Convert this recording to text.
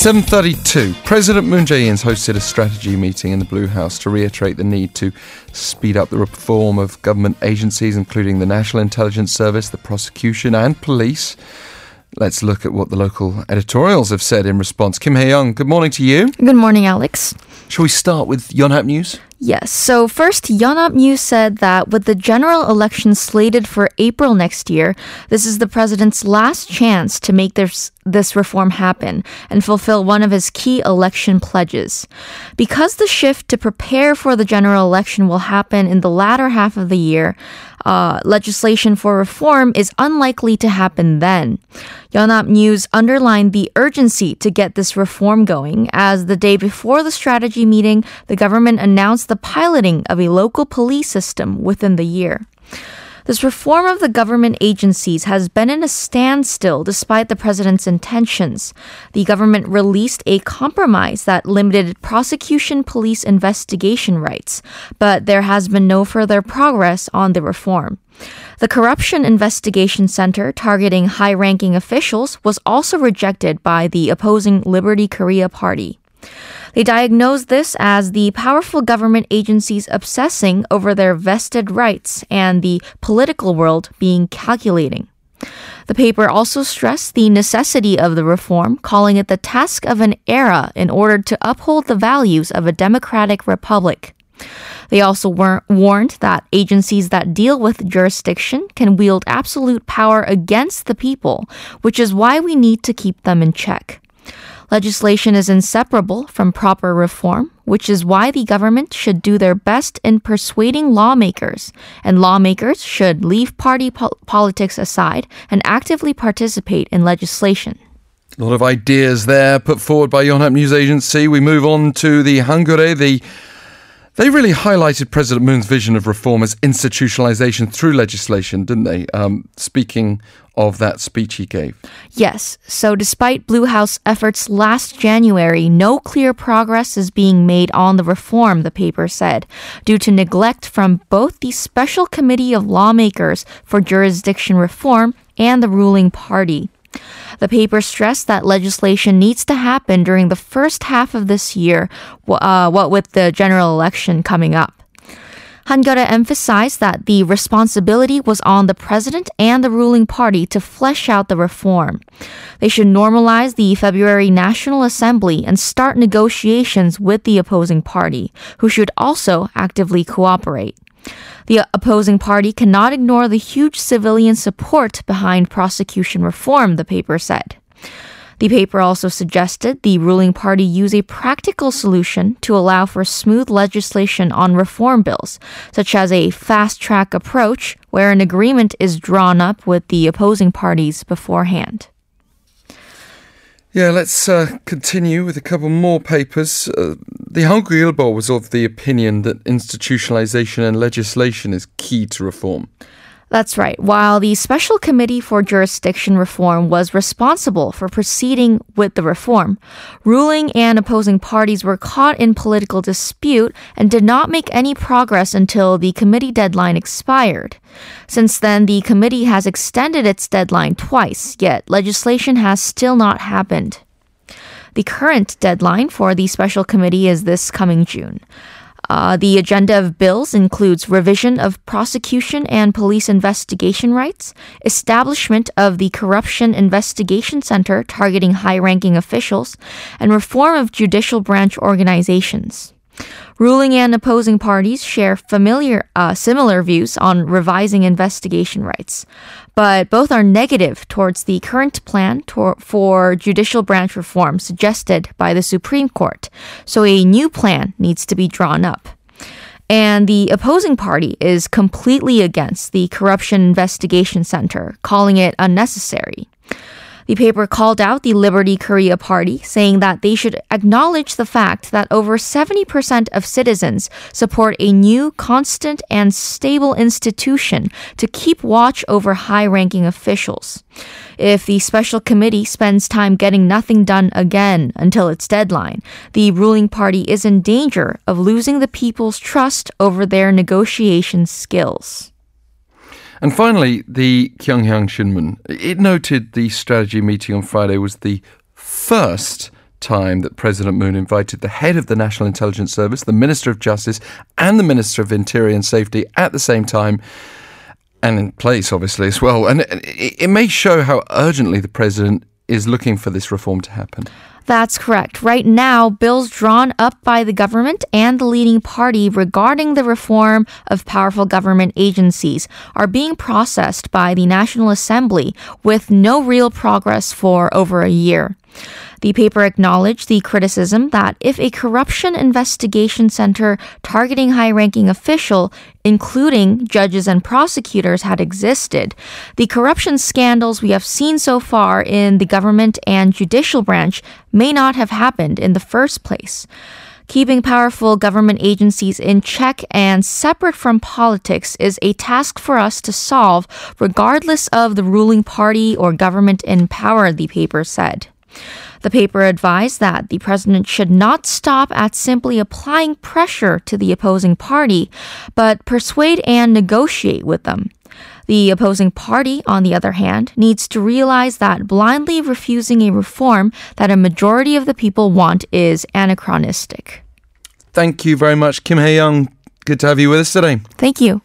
732. President Moon Jae-in's hosted a strategy meeting in the Blue House to reiterate the need to speed up the reform of government agencies, including the National Intelligence Service, the prosecution, and police. Let's look at what the local editorials have said in response. Kim Hae-young, good morning to you. Good morning, Alex. Shall we start with Yonhap News? Yes. So first, Yonhap News said that with the general election slated for April next year, this is the president's last chance to make this this reform happen and fulfill one of his key election pledges. Because the shift to prepare for the general election will happen in the latter half of the year, uh, legislation for reform is unlikely to happen then. Yonhap News underlined the urgency to get this reform going as the day before the strategy meeting, the government announced the piloting of a local police system within the year. This reform of the government agencies has been in a standstill despite the president's intentions. The government released a compromise that limited prosecution police investigation rights, but there has been no further progress on the reform. The Corruption Investigation Center targeting high ranking officials was also rejected by the opposing Liberty Korea Party. They diagnosed this as the powerful government agencies obsessing over their vested rights and the political world being calculating. The paper also stressed the necessity of the reform, calling it the task of an era in order to uphold the values of a democratic republic. They also war- warned that agencies that deal with jurisdiction can wield absolute power against the people, which is why we need to keep them in check. Legislation is inseparable from proper reform, which is why the government should do their best in persuading lawmakers, and lawmakers should leave party po- politics aside and actively participate in legislation. A lot of ideas there put forward by Yonhap News Agency. We move on to the Hankyoreh, the they really highlighted President Moon's vision of reform as institutionalization through legislation, didn't they? Um, speaking of that speech he gave. Yes. So, despite Blue House efforts last January, no clear progress is being made on the reform, the paper said, due to neglect from both the Special Committee of Lawmakers for Jurisdiction Reform and the ruling party. The paper stressed that legislation needs to happen during the first half of this year, uh, what with the general election coming up. Hankyoreh emphasized that the responsibility was on the president and the ruling party to flesh out the reform. They should normalize the February National Assembly and start negotiations with the opposing party, who should also actively cooperate. The opposing party cannot ignore the huge civilian support behind prosecution reform, the paper said. The paper also suggested the ruling party use a practical solution to allow for smooth legislation on reform bills, such as a fast track approach where an agreement is drawn up with the opposing parties beforehand. Yeah, let's uh, continue with a couple more papers. Uh, the Hankook Ilbo was of the opinion that institutionalization and legislation is key to reform. That's right. While the Special Committee for Jurisdiction Reform was responsible for proceeding with the reform, ruling and opposing parties were caught in political dispute and did not make any progress until the committee deadline expired. Since then, the committee has extended its deadline twice, yet legislation has still not happened. The current deadline for the special committee is this coming June. Uh, the agenda of bills includes revision of prosecution and police investigation rights, establishment of the Corruption Investigation Center targeting high ranking officials, and reform of judicial branch organizations. Ruling and opposing parties share familiar, uh, similar views on revising investigation rights, but both are negative towards the current plan for judicial branch reform suggested by the Supreme Court. So a new plan needs to be drawn up. And the opposing party is completely against the Corruption Investigation Center, calling it unnecessary. The paper called out the Liberty Korea Party, saying that they should acknowledge the fact that over 70% of citizens support a new, constant, and stable institution to keep watch over high ranking officials. If the special committee spends time getting nothing done again until its deadline, the ruling party is in danger of losing the people's trust over their negotiation skills. And finally, the Kyunghyang Shinmun. It noted the strategy meeting on Friday was the first time that President Moon invited the head of the National Intelligence Service, the Minister of Justice, and the Minister of Interior and Safety at the same time and in place, obviously, as well. And it, it may show how urgently the president is looking for this reform to happen. That's correct. Right now, bills drawn up by the government and the leading party regarding the reform of powerful government agencies are being processed by the National Assembly with no real progress for over a year. The paper acknowledged the criticism that if a corruption investigation center targeting high ranking official, including judges and prosecutors, had existed, the corruption scandals we have seen so far in the government and judicial branch may not have happened in the first place. Keeping powerful government agencies in check and separate from politics is a task for us to solve, regardless of the ruling party or government in power, the paper said. The paper advised that the president should not stop at simply applying pressure to the opposing party, but persuade and negotiate with them. The opposing party, on the other hand, needs to realize that blindly refusing a reform that a majority of the people want is anachronistic. Thank you very much, Kim Hae Young. Good to have you with us today. Thank you.